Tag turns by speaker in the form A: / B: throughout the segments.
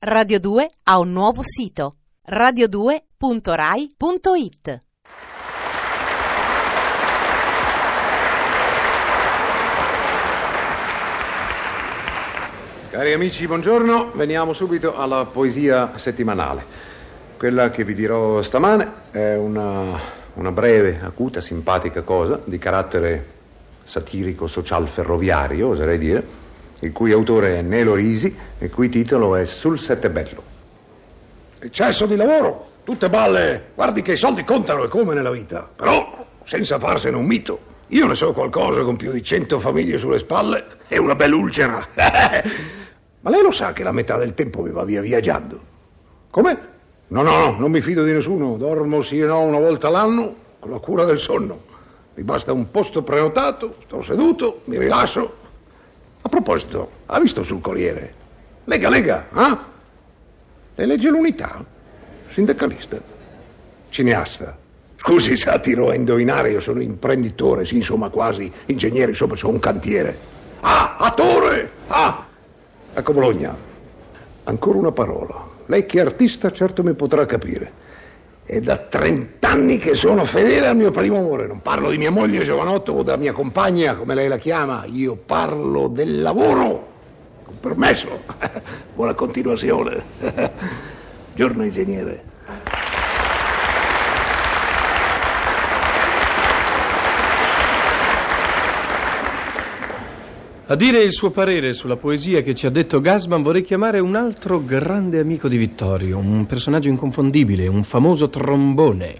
A: Radio 2 ha un nuovo sito radio2.rai.it
B: Cari amici, buongiorno. Veniamo subito alla poesia settimanale. Quella che vi dirò stamane è una, una breve, acuta, simpatica cosa di carattere satirico, social, ferroviario, oserei dire, il cui autore è Nelo Risi e il cui titolo è Sul sette bello.
C: Eccesso di lavoro, tutte balle. Guardi che i soldi contano e come nella vita. Però, senza farsene un mito, io ne so qualcosa con più di cento famiglie sulle spalle e una bella ulcera. Ma lei lo sa che la metà del tempo mi va via viaggiando? Come? No, no, no, non mi fido di nessuno. Dormo sì e no una volta l'anno con la cura del sonno. Mi basta un posto prenotato, sto seduto, mi rilasso. A proposito, ha visto sul Corriere? Lega, Lega, ah? Le legge l'unità? Sindacalista? Cineasta? Scusi, satiro a indovinare, io sono imprenditore, sì, insomma, quasi ingegnere, insomma, sono un cantiere. Ah, attore! Ah! Ecco Bologna. Ancora una parola. Lei che è artista certo mi potrà capire. È da trent'anni che sono fedele al mio primo amore. Non parlo di mia moglie giovanotto o della mia compagna, come lei la chiama. Io parlo del lavoro. Con permesso. Buona continuazione. Giorno ingegnere.
D: A dire il suo parere sulla poesia che ci ha detto Gasman vorrei chiamare un altro grande amico di Vittorio, un personaggio inconfondibile, un famoso trombone,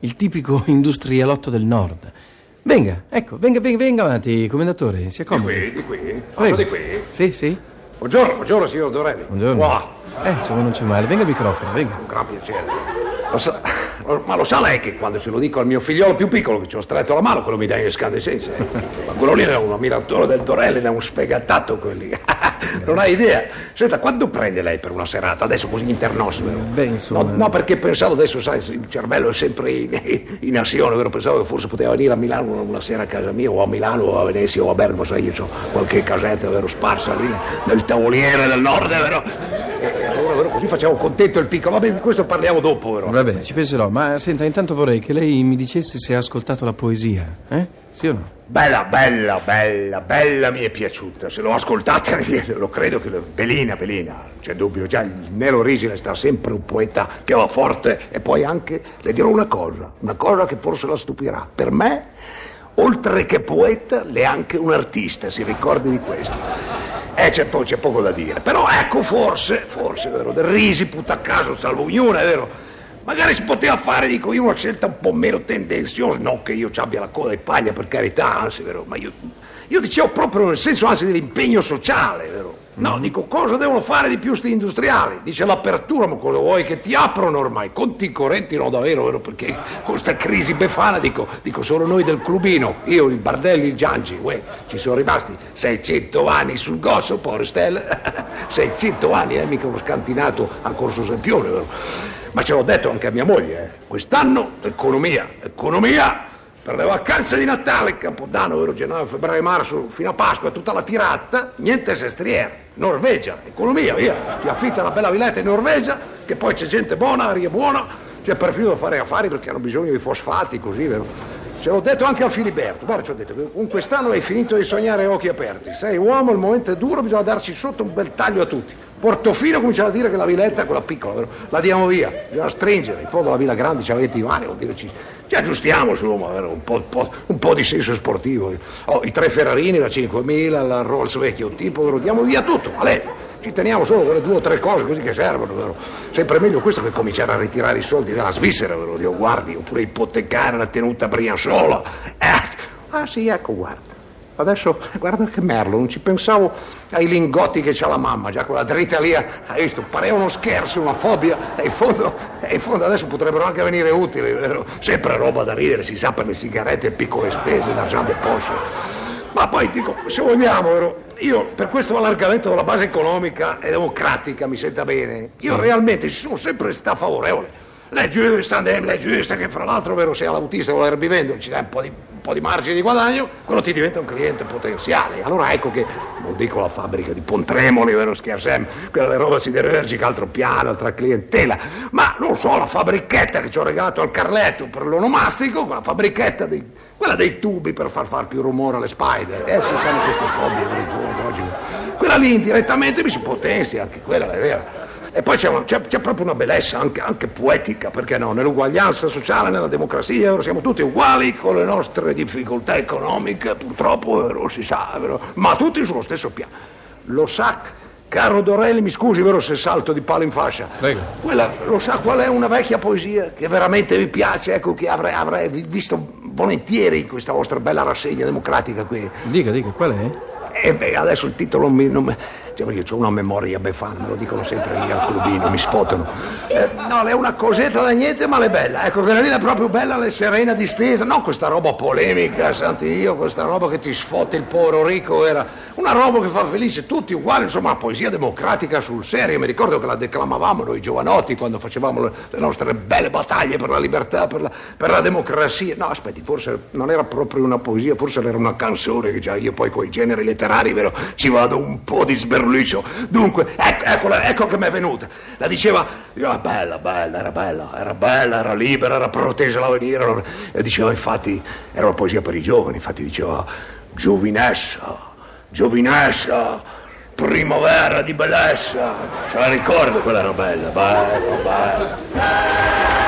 D: il tipico industrialotto del nord. Venga, ecco, venga, venga, venga avanti, commendatore, si
C: Di
D: accomodi.
C: qui, di qui.
D: Prego.
C: Passo di qui.
D: Sì, sì.
C: Buongiorno, buongiorno signor Dorelli.
D: Buongiorno.
C: Wow,
D: Eh, insomma, non c'è male. Venga al microfono, venga.
C: un gran piacere. Lo sa- ma lo sa lei che quando se lo dico al mio figliolo più piccolo che ci ho stretto la mano, quello mi dà in escandescenza. Ma quello lì era un ammiratore del Dorelli, era un sfegatato quelli. non ha idea. Senta, quando prende lei per una serata? Adesso così internos, vero?
D: Beh, insomma-
C: No, no, perché pensavo adesso, sai, il cervello è sempre in, in azione, vero? Pensavo che forse poteva venire a Milano una, una sera a casa mia, o a Milano, o a Venezia, o a Bergamo, sai, io ho qualche casetta, vero, sparsa lì nel tavoliere del nord, vero? Vero, così facciamo contento il piccolo. Vabbè, di questo parliamo dopo, vero?
D: Va bene, ci penserò, ma senta, intanto vorrei che lei mi dicesse se ha ascoltato la poesia, eh? Sì o no?
C: Bella, bella, bella, bella, mi è piaciuta. Se l'ho ascoltata, lo credo che... lo- Belina, Belina, non c'è dubbio. Già, il Nero Risi sta sempre un poeta che va forte. E poi anche, le dirò una cosa, una cosa che forse la stupirà. Per me, oltre che poeta, le è anche un artista, si ricordi di questo. Eh, c'è, po- c'è poco da dire. Però ecco, forse, forse, vero, del Risi, puta a caso, salvo ognuno, è vero. Magari si poteva fare, dico io, una scelta un po' meno tendenziosa. Non che io ci abbia la coda di paglia, per carità, anzi, vero, ma io, io dicevo proprio nel senso anzi dell'impegno sociale, vero? No, dico, cosa devono fare di più sti industriali? Dice l'apertura, ma cosa vuoi che ti aprono ormai? Conti correnti no davvero, vero? Perché con sta crisi befana, dico, dico solo noi del clubino, io, il Bardelli, il Giangi, uè, ci sono rimasti 600 anni sul gosso, povere stelle, 600 anni, eh, mica uno scantinato a Corso Sempione, vero? Ma ce l'ho detto anche a mia moglie, eh. Quest'anno economia, economia per le vacanze di Natale, Capodanno, vero, gennaio, febbraio, marzo, fino a Pasqua, tutta la tirata, niente sestriere. Norvegia, economia, via. Ti affitta una bella villetta in Norvegia, che poi c'è gente buona, aria buona, c'è perfino da fare affari perché hanno bisogno di fosfati, così, vero? Ce l'ho detto anche a Filiberto, guarda, ci ho detto, con quest'anno hai finito di sognare a occhi aperti. Sei uomo, il momento è duro, bisogna darci sotto un bel taglio a tutti. Portofino comincia a dire che la villetta, quella piccola, vero? la diamo via, bisogna stringere. In fondo la villa grande c'ha 20 mani, vuol dire ci, ci aggiustiamo, insomma? Un, po', un po'- un po' di senso sportivo. Oh, I tre Ferrarini, la 5000, la Rolls vecchio tipo, vero? diamo via tutto, a lei. Ci teniamo solo quelle due o tre cose così che servono, vero? Sempre meglio questo che cominciare a ritirare i soldi dalla Svizzera, vero? Dio guardi, oppure ipotecare la tenuta Brianzola. Eh, ah sì, ecco, guarda. Adesso, guarda che merlo, non ci pensavo ai lingotti che c'ha la mamma, già quella dritta lì, hai visto, pareva uno scherzo, una fobia, e in fondo, e in fondo adesso potrebbero anche venire utili, vero? Sempre roba da ridere, si sa, per le sigarette e piccole spese, l'argent de poche. Ma poi dico, se vogliamo, io per questo allargamento della base economica e democratica mi senta bene, io realmente ci sono sempre stato favorevole. Le giuste, andiamo, le giuste, che fra l'altro, vero, se all'autista vuole rivendere, ci dai un po' di po' di margine di guadagno, quello ti diventa un cliente potenziale. Allora ecco che, non dico la fabbrica di Pontremoli, vero scherziamo, quella roba siderurgica, altro piano, altra clientela, ma non so, la fabbrichetta che ci ho regalato al Carletto per l'onomastico, quella fabbrichetta dei, quella dei tubi per far far più rumore alle spider. Eh, si sanno queste fobie oggi. Quella lì indirettamente mi si potenzia, anche quella è vera. E poi c'è, una, c'è, c'è, proprio una bellezza anche, anche, poetica, perché no? Nell'uguaglianza sociale, nella democrazia, siamo tutti uguali con le nostre difficoltà economiche, purtroppo vero, si sa, vero? ma tutti sullo stesso piano. Lo sa, caro Dorelli, mi scusi, vero, se salto di palo in fascia.
D: Prego.
C: Quella, lo sa qual è una vecchia poesia che veramente mi piace, ecco, che avrei, avrei visto volentieri in questa vostra bella rassegna democratica qui.
D: Dica, dica, qual è?
C: E beh, adesso il titolo mi, non mi... Cioè, io ho una memoria befana, lo dicono sempre lì al clubino, mi sfotano. Eh, no, è una cosetta da niente, ma è bella. Ecco, quella lì è proprio bella, le serena distesa. No, questa roba polemica, santi io, questa roba che ti sfotte il povero ricco, era una roba che fa felice tutti uguali, insomma, poesia democratica sul serio. Mi ricordo che la declamavamo noi giovanotti quando facevamo le, nostre belle battaglie per la libertà, per la, per la, democrazia. No, aspetti, forse non era proprio una poesia, forse era una canzone che già io poi con i generi letterari, vero, ci vado un po' di sberluccio. Dunque, ecco, eccola, ecco che mi è venuta. La diceva, era bella, bella, era bella, era bella, era libera, era protesa l'avvenire. E diceva, infatti, era una poesia per i giovani, infatti diceva, giovinessa, giovinessa, primavera di bellezza. Ce la ricordo, quella era bella, bella, bella.